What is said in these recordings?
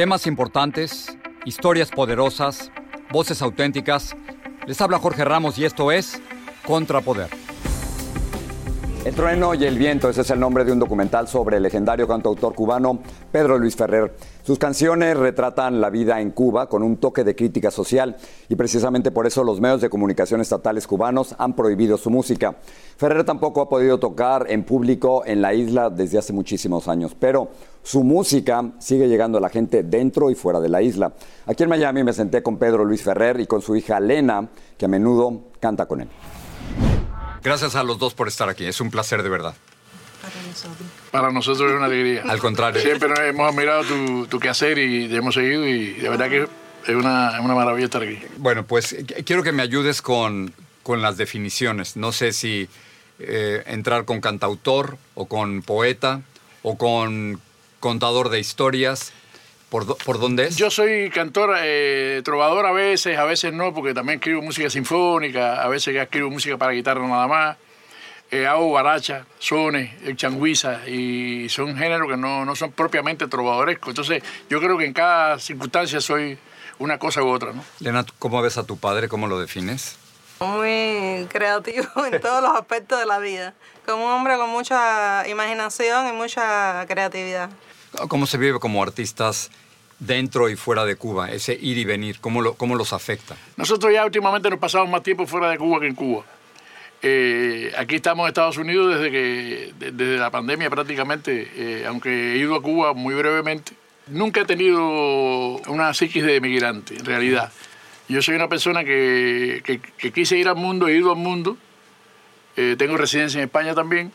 Temas importantes, historias poderosas, voces auténticas. Les habla Jorge Ramos y esto es Contrapoder. El trueno y el viento, ese es el nombre de un documental sobre el legendario cantautor cubano Pedro Luis Ferrer. Sus canciones retratan la vida en Cuba con un toque de crítica social y precisamente por eso los medios de comunicación estatales cubanos han prohibido su música. Ferrer tampoco ha podido tocar en público en la isla desde hace muchísimos años, pero su música sigue llegando a la gente dentro y fuera de la isla. Aquí en Miami me senté con Pedro Luis Ferrer y con su hija Lena, que a menudo canta con él. Gracias a los dos por estar aquí. Es un placer de verdad. Para nosotros es una alegría. Al contrario. Siempre hemos admirado tu, tu quehacer y te hemos seguido y de verdad que es una, es una maravilla estar aquí. Bueno, pues eh, quiero que me ayudes con, con las definiciones. No sé si eh, entrar con cantautor o con poeta o con contador de historias. ¿Por, do- por dónde es? Yo soy cantor, eh, trovador a veces, a veces no, porque también escribo música sinfónica, a veces ya escribo música para guitarra nada más. Eh, hago baracha, sones, changuiza, y son géneros que no, no son propiamente trovadorescos. Entonces, yo creo que en cada circunstancia soy una cosa u otra, ¿no? Lena, ¿cómo ves a tu padre? ¿Cómo lo defines? Muy creativo en todos los aspectos de la vida. Como un hombre con mucha imaginación y mucha creatividad. ¿Cómo se vive como artistas dentro y fuera de Cuba? Ese ir y venir, ¿cómo, lo- cómo los afecta? Nosotros ya últimamente nos pasamos más tiempo fuera de Cuba que en Cuba. Eh, aquí estamos en Estados Unidos desde que de- desde la pandemia prácticamente, eh, aunque he ido a Cuba muy brevemente. Nunca he tenido una psiquis de emigrante, en realidad. Yo soy una persona que, que- que quise ir al mundo, he ido al mundo. Eh, tengo residencia en España también.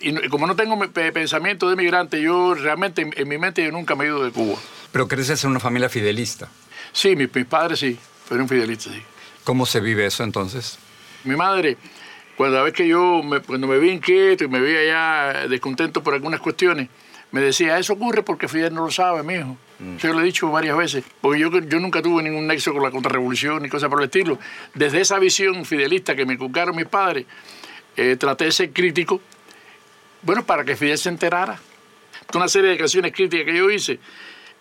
Y como no tengo pensamiento de emigrante, yo realmente en, en mi mente yo nunca me he ido de Cuba. Pero creces en una familia fidelista. Sí, mis, mis padres sí, fueron fidelistas, sí. ¿Cómo se vive eso entonces? Mi madre, cuando a vez que yo, me- cuando me vi inquieto y me veía ya descontento por algunas cuestiones, me decía, eso ocurre porque Fidel no lo sabe, mijo. Yo lo he dicho varias veces, porque yo, yo nunca tuve ningún nexo con la contrarrevolución ni cosa por el estilo. Desde esa visión fidelista que me inculcaron mis padres, eh, traté de ser crítico, bueno, para que Fidel se enterara. Una serie de canciones críticas que yo hice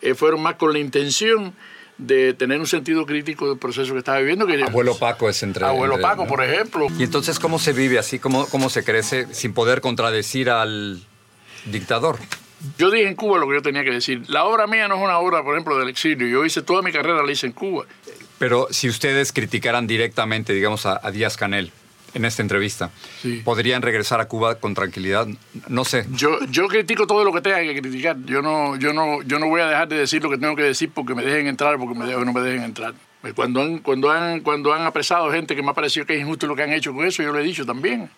eh, fueron más con la intención de tener un sentido crítico del proceso que estaba viviendo. Que Abuelo Paco es entre... Abuelo entre- Paco, ¿no? por ejemplo. Y entonces, ¿cómo se vive así? ¿Cómo, ¿Cómo se crece sin poder contradecir al dictador? Yo dije en Cuba lo que yo tenía que decir. La obra mía no es una obra, por ejemplo, del exilio. Yo hice toda mi carrera, la hice en Cuba. Pero si ustedes criticaran directamente, digamos, a, a Díaz Canel en esta entrevista, Sí. ¿podrían regresar a Cuba con tranquilidad? No sé. Yo, yo critico todo lo que tenga que criticar. Yo no, yo, no, yo no voy a dejar de decir lo que tengo que decir porque me dejen entrar o porque me dejen- no me dejen entrar. Cuando han, cuando, han, cuando han apresado gente que me ha parecido que es injusto lo que han hecho con eso, yo lo he dicho también.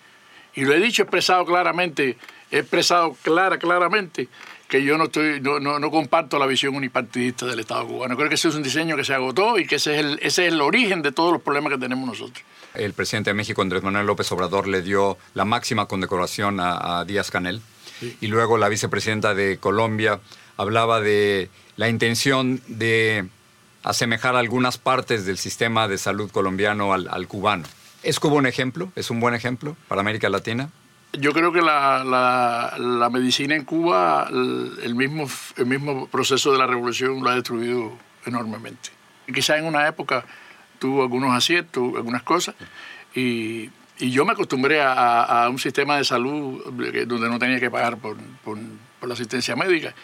Y lo he dicho expresado claramente, he expresado clara, claramente que yo no estoy no, no, no, comparto la visión unipartidista del Estado cubano. Creo que ese es un diseño que se agotó y que ese es el, ese es el origen de todos los problemas que tenemos nosotros. El presidente de México, Andrés Manuel López Obrador, le dio la máxima condecoración a, a Díaz Canel. Sí. Y luego la vicepresidenta de Colombia hablaba de la intención de asemejar algunas partes del sistema de salud colombiano al, al cubano. ¿Es Cuba un ejemplo? ¿Es un buen ejemplo para América Latina? Yo creo que la, la, la medicina en Cuba, el, mismo, el mismo proceso de la revolución lo ha destruido enormemente. Y quizá en una época tuvo algunos aciertos, algunas cosas, y, y yo me acostumbré a, a, un sistema de salud donde no tenía que pagar por, por, por la asistencia médica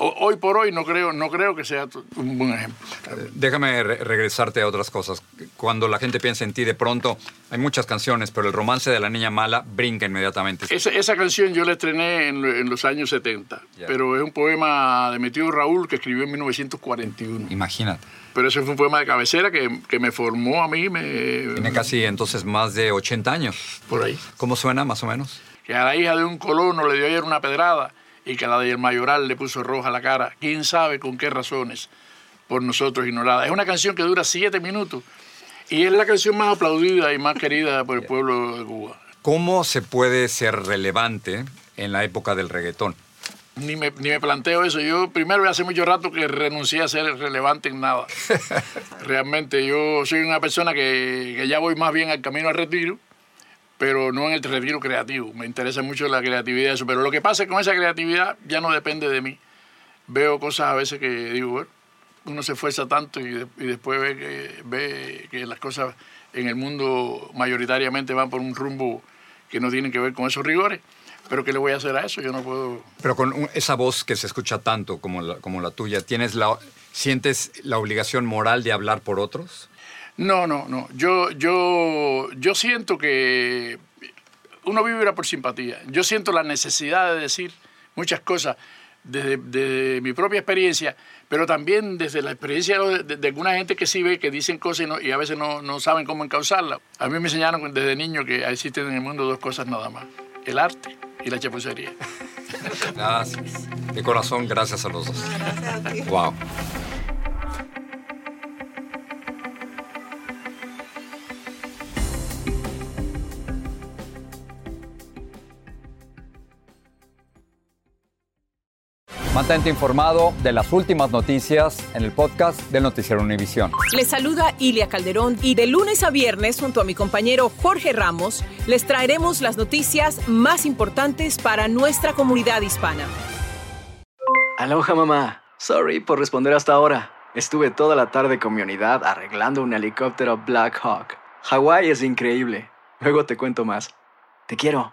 hoy por hoy no creo, no creo que sea un buen ejemplo. Déjame re regresarte a otras cosas. Cuando la gente piensa en ti, de pronto hay muchas canciones, pero el romance de la niña mala brinca inmediatamente. Esa, esa canción yo la estrené en, en los años 70, yeah. pero es un poema de mi tío Raúl que escribió en 1941. Imagínate. Pero ese fue un poema de cabecera que, que me formó a mí. Me, Tiene casi entonces más de 80 años. Por ahí. ¿Cómo suena más o menos? Que a la hija de un colono le dio ayer una pedrada y que la del mayoral le puso roja la cara. ¿Quién sabe con qué razones? Por nosotros ignorada. Es una canción que dura siete minutos y es la canción más aplaudida y más querida por el pueblo de Cuba. ¿Cómo se puede ser relevante en la época del reggaetón? Ni me, ni me planteo eso. Yo primero hace mucho rato que renuncié a ser relevante en nada. Realmente yo soy una persona que, que ya voy más bien al camino al retiro pero no en el retiro creativo. Me interesa mucho la creatividad eso. Pero lo que pasa con esa creatividad ya no depende de mí. Veo cosas a veces que digo, bueno, uno se esfuerza tanto y, y después ve que, ve que las cosas en el mundo mayoritariamente van por un rumbo que no tienen que ver con esos rigores. Pero ¿qué le voy a hacer a eso? Yo no puedo... Pero con esa voz que se escucha tanto como la, como la tuya, ¿tienes la, ¿sientes la obligación moral de hablar por otros? No, no, no. Yo, yo, yo siento que uno vibra por simpatía. Yo siento la necesidad de decir muchas cosas desde, desde mi propia experiencia, pero también desde la experiencia de, de, alguna gente que sí ve que dicen cosas y, no, y a veces no, no, saben cómo encauzarlas. A mí me enseñaron desde niño que existen en el mundo dos cosas nada más, el arte y la chapucería. Gracias. De corazón, gracias a los dos. Gracias a ti. Wow. Mantente informado de las últimas noticias en el podcast del Noticiero Univisión. Les saluda Ilia Calderón y de lunes a viernes junto a mi compañero Jorge Ramos les traeremos las noticias más importantes para nuestra comunidad hispana. Aloha mamá. Sorry por responder hasta ahora. Estuve toda la tarde con mi unidad arreglando un helicóptero Black Hawk. Hawái es increíble. Luego te cuento más. Te quiero.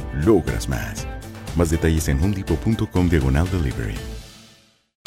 logras más. Más detalles en homedepot.com diagonal delivery.